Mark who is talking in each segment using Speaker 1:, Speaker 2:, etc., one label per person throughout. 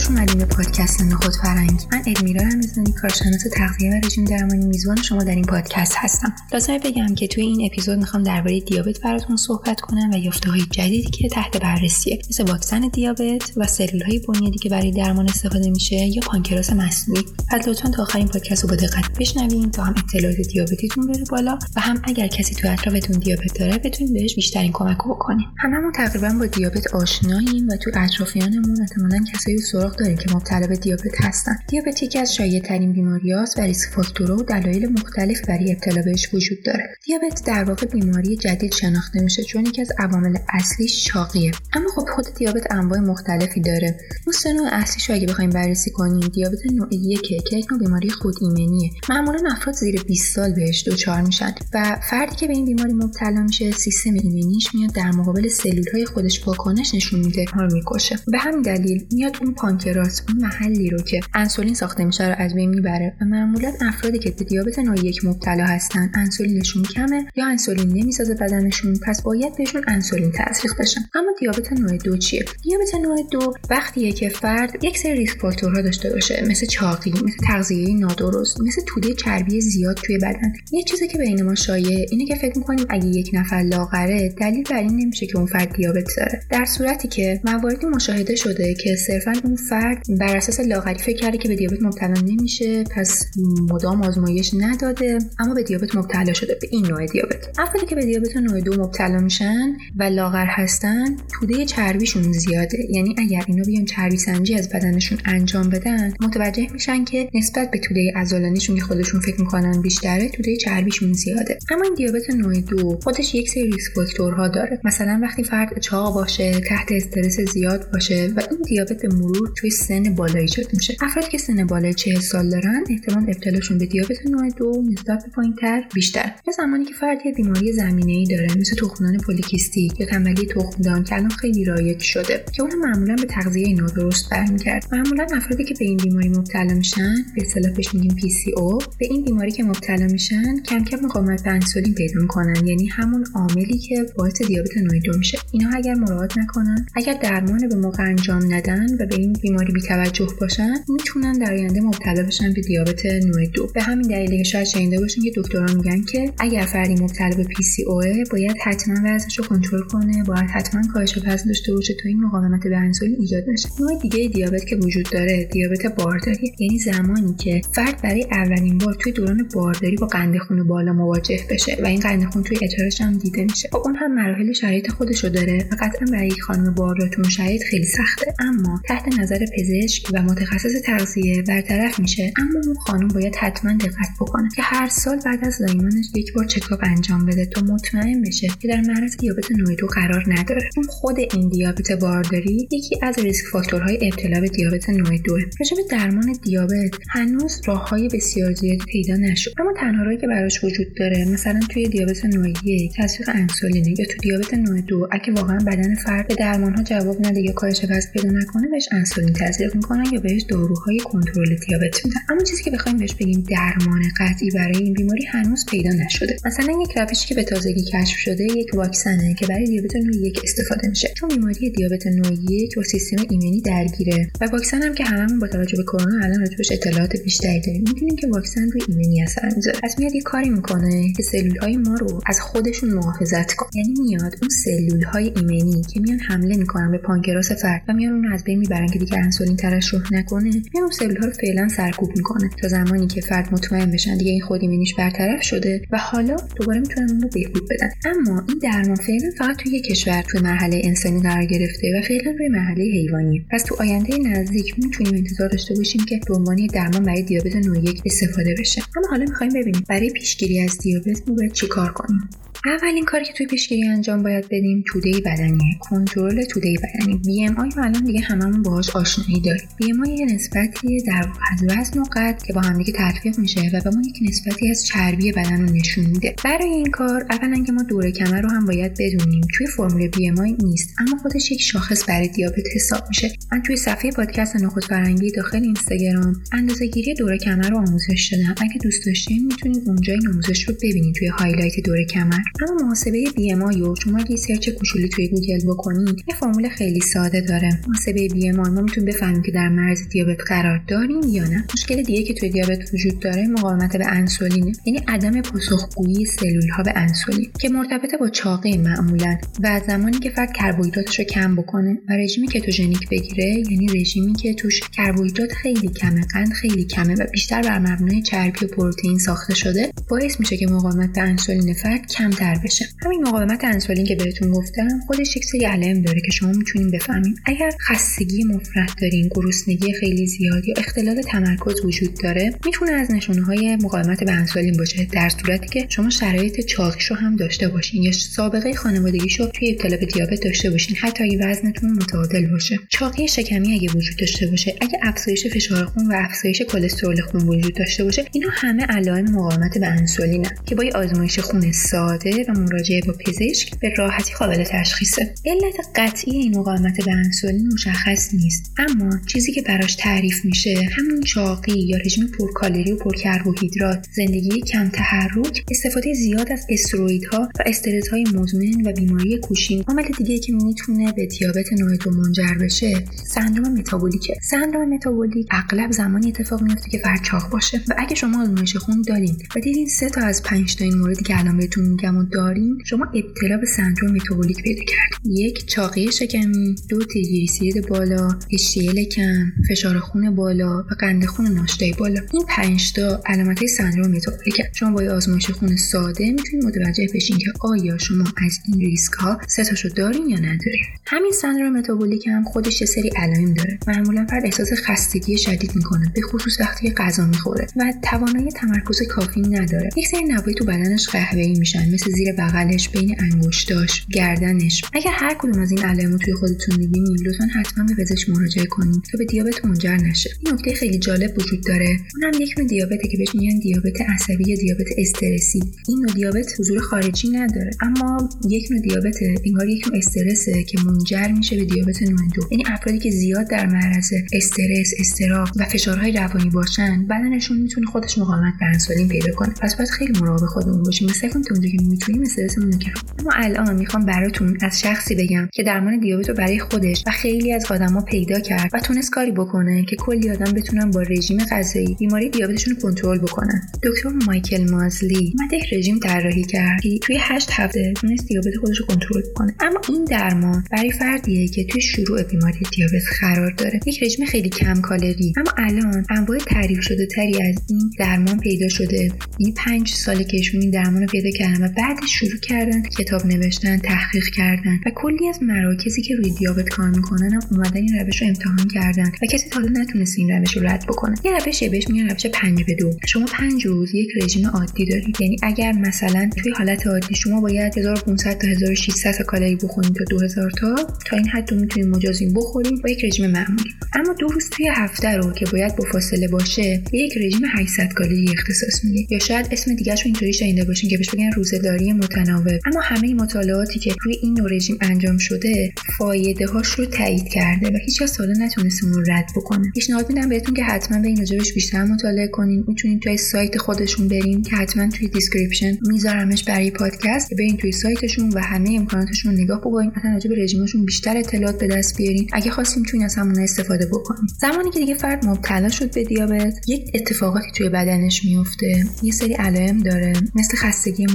Speaker 1: خوش اومدیم به پادکست نخود فرنگ من ادمیرا رمزانی کارشناس تغذیه و رژیم درمانی میزبان شما در این پادکست هستم. لازمه بگم که توی این اپیزود می‌خوام درباره دیابت براتون صحبت کنم و یافته های جدیدی که تحت بررسیه. مثل واکسن دیابت و سلول های بنیادی که برای درمان استفاده میشه یا پانکراس مصنوعی. پس لطفا تا آخر این پادکست رو با دقت بشنوین تا هم اطلاعات دیابتیتون بره بالا و هم اگر کسی تو اطرافتون دیابت داره بتونید بهش بیشترین کمک بکنید. هممون تقریبا با دیابت آشناییم و تو اطرافیانمون احتمالا کسایی سراغ داریم که مبتلا به دیابت هستن. دیابت یکی از شایع ترین بیماری و ریسک فاکتورها و دلایل مختلف برای ابتلا بهش وجود داره. دیابت در واقع بیماری جدید شناخته میشه چون یکی از عوامل اصلیش چاقیه اما خب خود دیابت انواع مختلفی داره. اون سه نوع اصلیش اگه بخوایم بررسی کنیم دیابت نوع یکه که یک نوع بیماری خود ایمنیه. معمولا افراد زیر 20 سال بهش دچار میشن و فردی که به این بیماری مبتلا میشه سیستم ایمنیش میاد در مقابل سلول های خودش واکنش نشون میده می‌کشه. به همین دلیل میاد اون پانکراس اون محلی رو که انسولین ساخته میشه رو از بین می‌بره و معمولا افرادی که به دیابت نوع یک مبتلا هستن انسولینشون کمه یا انسولین نمی‌سازه بدنشون پس باید بهشون انسولین تزریق بشه. اما دیابت نوع دو چیه؟ دیابت نوع دو وقتیه که فرد یک سری risk factor ها داشته باشه مثل چاقی مثل تغذیه نادرست مثل توده چربی زیاد توی بدن. یه چیزی که بین ما شایع اینه که فکر می‌کنیم اگه یک نفر لاغره دلیل بر این نمیشه که اون فرد دیابت داره. در صورتی که مواردی مشاهده شده که صرفا اون فرد بر اساس لاغری فکر کرده که به دیابت مبتلا نمیشه پس مدام آزمایش نداده اما به دیابت مبتلا شده به این نوع دیابت. افرادی که به دیابت نوع دو مبتلا میشن و لاغر هستن توده چربیشون زیاده. یعنی اگر اینا بیان چربی سنجی از بدنشون انجام بدن متوجه میشن که نسبت به توده عضلانیشون که خودشون فکر می‌کنن بیشتره توده چربیشون زیاده. اما این دیابت نوع دو خودش یک سری ریسک فاکتورها داره. مثلا وقتی فرد چاق باشه تحت استرس زیاد باشه و این دیابت به مرور توی سن بالایی ایجاد میشه افرادی که سن بالای 40 سال دارن احتمال ابتلاشون به دیابت نوع دو نسبت به پایینتر بیشتر. یا زمانی که فردی بیماری زمینه ای داره مثل تخمدان پلی‌کیستیک یا تنبلی تخمدان که الان خیلی رایج شده که اون معمولا به تغذیه نادرست برمیگرد معمولا افرادی که به این بیماری مبتلا میشن به اصطلاح بهش میگیم PCO به این بیماری که مبتلا میشن کم کم مقاومت به انسولین پیدا می‌کنن. یعنی همون عاملی که باعث دیابت نوع دو میشه. اینا اگر مراعات نکنن اگر درمان به موقع انجام ندن و به این بیماری بیتوجه باشن می‌تونن در آینده مبتلا بشن به دیابت نوع دو. به همین دلیل که شاید شنیده باشین که دکتران میگن که اگر فردی مبتلا به PCOS باید حتما وزنش رو کنترل کنه باید حتما کاهش وزن داشته باشه تا این مقاومت به انسولین ایجاد نشه. نوع دیگه دیابت که وجود داره دیابت بارداری یعنی زمانی که فرد برای اولین بار توی دوران بارداری با قند خون بالا مواجه بشه و این قند خون توی اترش هم دیده میشه. خب اون هم مراحل شرایط خودشو داره و قطعا برای یک خانم باردار شرایط خیلی سخته اما تحت پزشک و متخصص تغذیه برطرف میشه اما اون خانم باید حتما دقت بکنه که هر سال بعد از زایمانش یک بار چکاپ انجام بده تا مطمئن بشه که در معرض دیابت نوع دو قرار نداره. اون خود این دیابت بارداری یکی از ریسک فاکتورهای ابتلا به دیابت نوع دو راجع به درمان دیابت هنوز راههای بسیار زیادی پیدا نشد. اما تنها راهی که براش وجود داره مثلا توی دیابت نوع یک تزریق انسولینه یا تو دیابت نوع دو اگه واقعا بدن فرد به درمانها جواب نده یا کاهش وزن پیدا نکنه بهش انسولین تزریق می‌کنن یا بهش داروهای کنترل دیابت میدن؟ اما چیزی که بخوایم بهش بگیم درمان قطعی برای این بیماری هنوز پیدا نشده. مثلا یک روشی که به تازگی کشف شده یک واکسنه که برای دیابت نوع یک استفاده میشه. چون بیماری دیابت نوع یک با سیستم ایمنی درگیره و واکسن هم که هممون با توجه به کرونا الان راجبش اطلاعات بیشتری داریم می‌دونیم که واکسن روی ایمنی اثر می‌ذاره. پس میاد یه کاری می‌کنه که سلول های ما رو از خودشون محافظت کنه. یعنی میاد اون سلول های ایمنی که میان حمله می‌کنن به پانکراس فرد و میان اون از بین می‌برن که دیگه انسولین ترشح نکنه. میان اون سلول ها رو فعلا سرکوب می‌کنه تا زمانی که فرد مطمئن بشن دیگه این خود ایمنیش برطرف شده و حالا دوباره می‌تونن اون رو بهبود بدن. اما این درمان فعلا فقط توی کشور توی مرحله انسانی قرار گرفته و فعلا روی مرحله حیوانی. پس تو آینده نزدیک می‌تونیم انتظار داشته باشیم که به عنوان درمان برای دیابت نوع یک استفاده بشه. اما حالا می‌خوایم ببینیم برای پیشگیری از دیابت ما باید چیکار کنیم. اولین کاری که توی پیشگیری انجام باید بدیم توده بدنیه. کنترل توده بدنی. BMI الان دیگه هممون باهاش آشنایی داریم. BMI یه نسبتی در از وزن و قد که با هم دیگه تطبیق میشه و به ما یک نسبتی از چربی بدن رو نشون میده. برای این کار اولا که ما دوره کمر رو هم باید بدونیم. توی فرمول BMI نیست اما خودش یک شاخص برای دیابت حساب میشه. من توی صفحه پادکست نخود فرنگی داخل اینستاگرام اندازه‌گیری دوره کمر رو آموزش دادم. اگه دوست داشتین می‌تونید اونجا این آموزش رو ببینید توی highlight دوره کمر. اما محاسبه BMI شما اگه search کوچولی توی گوگل بکنید یه فرمول خیلی ساده داره. محاسبه BMI ما می‌تونیم بفهمیم که در معرض دیابت قرار داریم یا نه. مشکل دیگه که توی دیابت وجود داره مقاومت به انسولین یعنی عدم پاسخگویی سلول ها به انسولین که مرتبط با چاقی معمولا و زمانی که فرد کربوهیدراتش رو کم بکنه و رژیم کتوژنیک بگیره یعنی رژیمی که توش کربوهیدرات خیلی کمه قند خیلی کمه و بیشتر بر مبنای چربی و پروتئین ساخته شده باعث میشه که مقاومت به انسولین فرد کمتر بشه. همین مقاومت انسولین که بهتون گفتم خودش یک سری علائم داره که شما می‌تونین بفهمین. اگر خستگی مفرط دارین گرسنگی خیلی زیاد یا اختلال تمرکز وجود داره می‌تونه از نشونه های مقاومت به انسولین باشه. در صورتی که شما شرایط چاقیش رو هم داشته باشین یا سابقه خانوادگیشو توی ابتلا به دیابت داشته باشین. حتی اگه وزنتون متعادل باشه. چاقی شکمی اگه وجود داشته باشه اگه افزایش فشار خون و افزایش کلسترول خون وجود داشته باشه اینا همه علائم مقاومت به انسولین که با آزمایش خون ساده و مراجعه با پزشک به راحتی قابل تشخیصه علت قطعی این مقاومت به انسولین مشخص نیست اما چیزی که براش تعریف میشه همون چاقی یا رژیم پرکالری و پرکربوهیدرات. زندگی کم تحرک استفاده زیاد از استروئیدها و استرسهای مزمن و بیماری کوشینگ. عامل دیگه که می‌تونه به دیابت نوع دو منجر بشه سندروم متابولیکه. سندروم متابولیک اغلب زمانی اتفاق میفته که فرد چاق باشه. و اگه شما آزمایش خون دارین و دیدین سه تا از پنج تا این موردی که الان بهتون میگم دارین شما ابتلا به سندروم متابولیک پیدا کردین یک چاقی شکمی. دو تریگلیسیرید بالا. HDL کم فشار خون بالا و قند خون ناشتای بالا. این پنج تا علامت سندروم متابولیک شما با آزمایش خون ساده می‌تونید متوجه بشین که آیا شما از این ریسک ها سه تاشو دارین یا ندارین. همین سندروم متابولیک هم خودش یه سری علائم داره. معمولا فرد احساس خستگی شدید می‌کنه به خصوص وقتی غذا می‌خوره و توانایی تمرکز کافی نداره. یک سری نوایی تو بدنش قهوه‌ای میشن مثل زیر بغلش بین انگشتاش گردنش. اگر هر کدوم از این علائم توی خودتون می‌بینید لطفا حتما به پزشک مراجعه کنید تا به دیابت منجر نشه. این نکته خیلی جالب وجود داره. اونم یک نوع دیابته که بهش میگن دیابت عصبی یا دیابت استرسی. این نوع دیابت حضور خارجی نداره اما یک نوع دیابت انگار یک نوع استرسه که منجر میشه به دیابت نوع دو یعنی افرادی که زیاد در معرض استرس استراب و فشارهای روانی باشن بدنشون می‌تونه خودش مقاومت به انسولین پیدا کنه. پس باید خیلی مراقب خودمون باشیم و سعی کنیم تا اونجا که می‌تونیم استرسمون رو کم اما الان می‌خوام براتون از شخصی بگم که درمان دیابت رو برای خودش و خیلی از آدما پیدا کرد و تونست کاری بکنه که کلی آدم بتونن با رژیم غذایی بیماری دیابتشون رو کنترل بکنن. دکتر مایکل مازلی اومد یک رژیم طراحی کرد که توی 8 هفته تونست دیابت خودش رو کنترل کنه اما این درمان برای فردیه که توی شروع بیماری دیابت قرار داره. یک رژیم خیلی کم کالری اما الان انواع تعریف شده تری از این درمان پیدا شده. این پنج ساله که این درمان رو پیدا کردن و بعدش شروع کردن کتاب نوشتن تحقیق کردن و کلی از مراکزی که روی دیابت کار می‌کنن هم اومدن این روش رو امتحان کردن و کسی تا حالا نتونست این روش رو رد بکنه. یه روش بهش میگن روش پنج به دو. شما پنج روز یک رژیم عادی دارید. یعنی اگر مثلا توی حالت عادی شما باید 1500 تا 1600 تا کالری بخورید تا 2000 تا تا این حد می‌تونید مجازین بخورید با یک رژیم معمولی. اما دو روز توی هفته رو که باید با فاصله باشه یک رژیم 800 کالری اختصاص میده یا شاید اسم دیگه رو اینطوری شنیده باشین که بهش بگن روزهداری متناوب. اما همه مطالعاتی که روی این نوع رژیم انجام شده فایده هاش رو تایید کرده و هیچ کس حالا نتونسته اون رد بکنه پیشنهاد میدم بهتون که حتما به این راجبش بیشتر مطالعه کنین. می‌تونین توی سایت خودشون برین که حتما توی description میذارمش برای پادکست. برین توی سایتشون و همه امکاناتشون رو نگاه بکنین. اصلا راجب رژیمشون بیشتر اطلاعات به دست بیارین. اگه خواستین می‌تونین از همون استفاده بکنین. زمانی که دیگه فرد مبتلا شد به دیابت یک اتفاقاتی توی بدنش میفته یه سری علائم داره مثل خستگی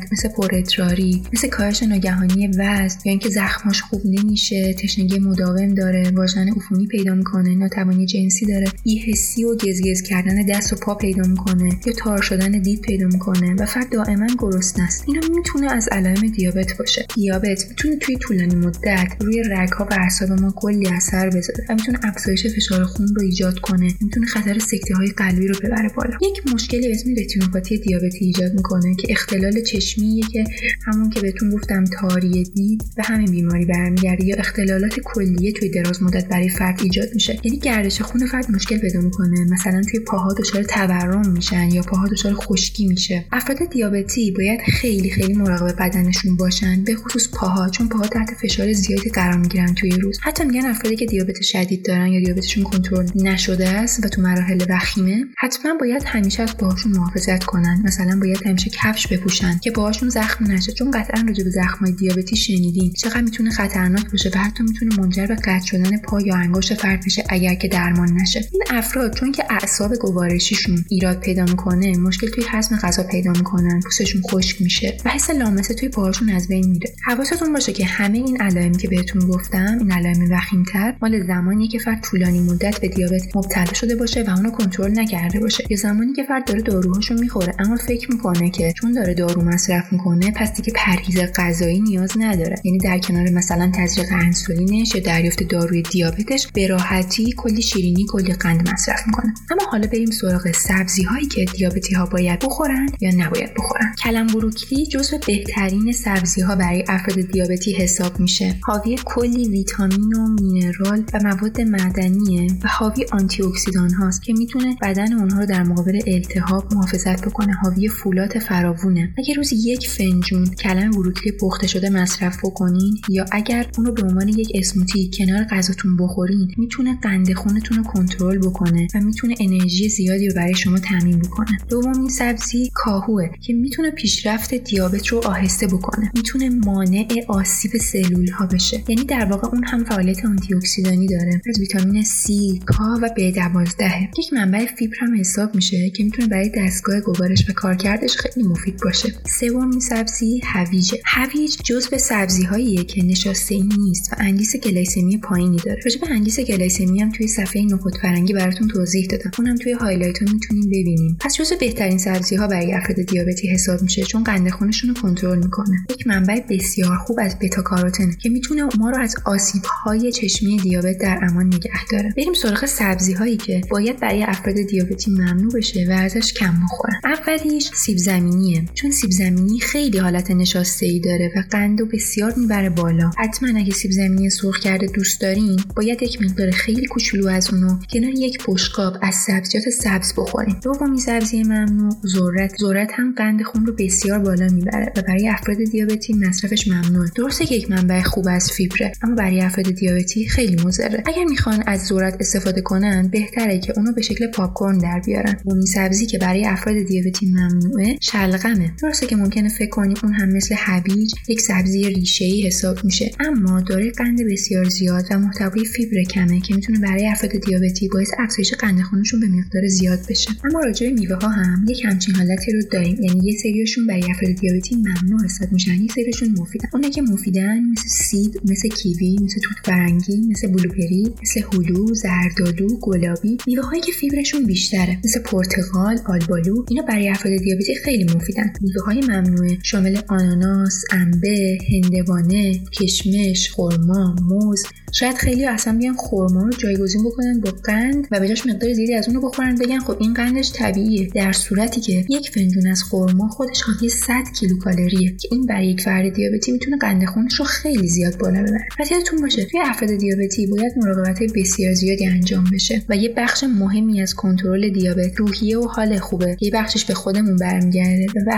Speaker 1: مفرط مثل پرادراری مثل کاهش ناگهانی وزن یا اینکه زخماش خوب نمیشه تشنگی مداوم داره واژن عفونی پیدا می‌کنه ناتوانی جنسی داره بی‌حسی و گزگز کردن دست و پا پیدا می‌کنه یا تار شدن دید پیدا می‌کنه و فرد دائما گرسنه است. اینا می‌تونه از علائم دیابت باشه. دیابت می‌تونه توی طولانی مدت روی رگها و اعصاب ما کلی اثر بذاره و می‌تونه افزایش فشار خون رو ایجاد کنه. می‌تونه خطر سکته های قلبی رو ببره بالا. یک مشکلی به اسم رتینوپاتی دیابتی ایجاد می‌کنه که اختلال چشمیه که همون که بهتون گفتم تاری دید به همین بیماری برمیگرده یا اختلالات کلیه توی دراز مدت برای فرد ایجاد میشه. یعنی گردش خون فرد مشکل پیدا می‌کنه. مثلا توی پاها دچار تورم میشن یا پاها دچار خشکی میشه. افراد دیابتی باید خیلی خیلی مراقب بدنشون باشن به خصوص پاها چون پاها تحت فشار زیادی قرار می‌گیرن توی روز. حتی میگن افرادی که دیابت شدید دارن یا دیابتشون کنترل نشده است و تو مراحل وخیمه حتما باید همیشه از پاهاشون محافظت کنن. مثلا باید همیشه کفش بپوشن که باهاشون زخم نشه. چون قطعا راجع به زخمای دیابتی شنیدین. چقدر می‌تونه خطرناک باشه و حتی می‌تونه منجر به قطع شدن پا یا انگشت فرد بشه اگر که درمان نشه. این افراد چون که اعصاب گوارشیشون ایراد پیدا می‌کنه مشکل توی هضم غذا پیدا می‌کنن پوستشون خشک میشه و حس لامسه توی پاهاشون از بین میره. حواستون باشه که همه این علائمی که بهتون گفتم این علائم وخیمتر مال زمانی که فرد طولانی مدت به دیابت مبتلا شده باشه و اونو کنترل نکرده باشه. یا زمانی که فرد داره داروهاشو می‌خوره اما فکر می‌کنه که چون داره دارو مصرف می‌کنه پس دیگه پرهیز غذایی نیاز نداره. یعنی در کنار مثلا تزریق انسولینش یا دریافت داروی دیابتش به راحتی کلی شیرینی کلی قند مصرف می‌کنه. اما حالا بریم سراغ سبزی هایی که دیابتی ها باید بخورن یا نباید بخورن کلم بروکلی جزو بهترین سبزی ها برای افراد دیابتی حساب میشه. حاوی کلی ویتامین و مینرال و مواد معدنیه و حاوی آنتی اکسیدان هاست که می‌تونه بدن اونها رو در مقابل التهاب محافظت بکنه. حاوی فولات فراوونه. اگر روزی یک فنجون کلم بروکلی پخته شده مصرف بکنین یا اگر اون به عنوان یک اسموتی کنار غذاتون بخورین می‌تونه قند خونتون رو کنترل بکنه و می‌تونه انرژی زیادی رو برای شما تامین بکنه. دومین سبزی کاهوه که می‌تونه پیشرفت دیابت رو آهسته بکنه. می‌تونه مانع آسیب سلول ها بشه. یعنی در واقع اون هم فعالیت آنتی اکسیدانی داره. از ویتامین C، K و B12 یک منبع فیبر هم حساب میشه که می‌تونه برای دستگاه گوارش و کارکردش خیلی مفید باشه. سومین سبزی هویج هویج جز به سبزی هاییه که نشاسته ای نیست و اندیس گلیسمی پایینی داره. راجع به اندیس گلیسمی هم توی صفحه نخود فرنگی براتون توضیح دادم. اونم توی highlight ها می‌تونیم ببینیم. پس جز بهترین سبزی ها برای افراد دیابتی حساب میشه چون قند خونشون رو کنترل می‌کنه. یک منبع بسیار خوب از بتا کاروتن که می‌تونه ما رو از آسیب های چشمی دیابت در امان نگه داره. بریم سراغ سبزی هایی که باید برای افراد دیابتی ممنوع بشه و ازش کم بخورن. اولیش سیب زمینیه چون سیب زمینی خیلی حالت نشاسته ای داره و قند بسیار می‌بره بالا. حتما اگه سیب زمینی سرخ کرده دوست دارین باید یک مقدار خیلی کوچولو از اونو کنار یک پشتکاپ از سبزیجات سبز بخورین. دومین سبزی ممنوع ذرت. ذرت هم قند خون رو بسیار بالا می‌بره و برای افراد دیابتی مصرفش ممنوعه. درسته که یک منبع خوب از فیبره اما برای افراد دیابتی خیلی مضره. اگر می‌خوان از ذرت استفاده کنن بهتره که اونو به شکل پاپ کورن در بیارن. اون سبزی که برای افراد دیابتی ممنوعه شلغمه. درسته که ممکنه فکر کنید اون هم مثل هویج یک سبزی ریشه‌ای حساب میشه. اما داره قند بسیار زیاد و محتوای فیبر کمه که می‌تونه برای افراد دیابتی باعث افزایش قند خونشون به مقدار زیاد بشه. اما راجع به میوه ها هم یک همچین حالتی رو داریم. یعنی یه سریشون برای افراد دیابتی ممنوع حساب میشن. یه سریشون مفیدن. اونایی که مفیدن مثل سید مثل کیوی مثل توت فرنگی مثل بلوبری مثل هلو زردالو گلابی. میوه هایی که فیبرشون بیشتره مثل پرتقال آلبالو اینا برای افراد دیابتی خیلی مفیدن. میوه های ممنوعه. شامل آناناس انبه هندوانه کشمش خرما موز. شاید خیلی اصلا بیان خرما رو جایگزین بکنن با قند و بهش مقدار زیادی از اون رو بخورن. بگن خب این قندش طبیعیه. در صورتی که یک فنجون از خرما خودش حاوی 100 کیلوکالریه که این برای یک فرد دیابتی می‌تونه قند خونش رو خیلی زیاد بالا ببره. پس یادتون باشه توی افراد دیابتی باید مراقبت بسیار زیادی انجام بشه و یه بخش مهمی از کنترل دیابت روحیه و حال خوبه. یه بخشش به خودمون برمیگرده و به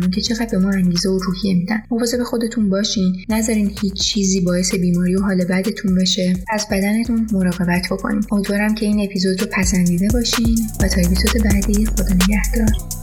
Speaker 1: اطرافیانمون که چقدر به ما انگیزه و روحیه میدن مواظب خودتون باشین. نذارین هیچ چیزی باعث بیماری و حال بدتون بشه. از بدنتون مراقبت بکنین. امیدوارم که این اپیزود رو پسندیده باشین و تا اپیزود بعدی خدا نگهدار.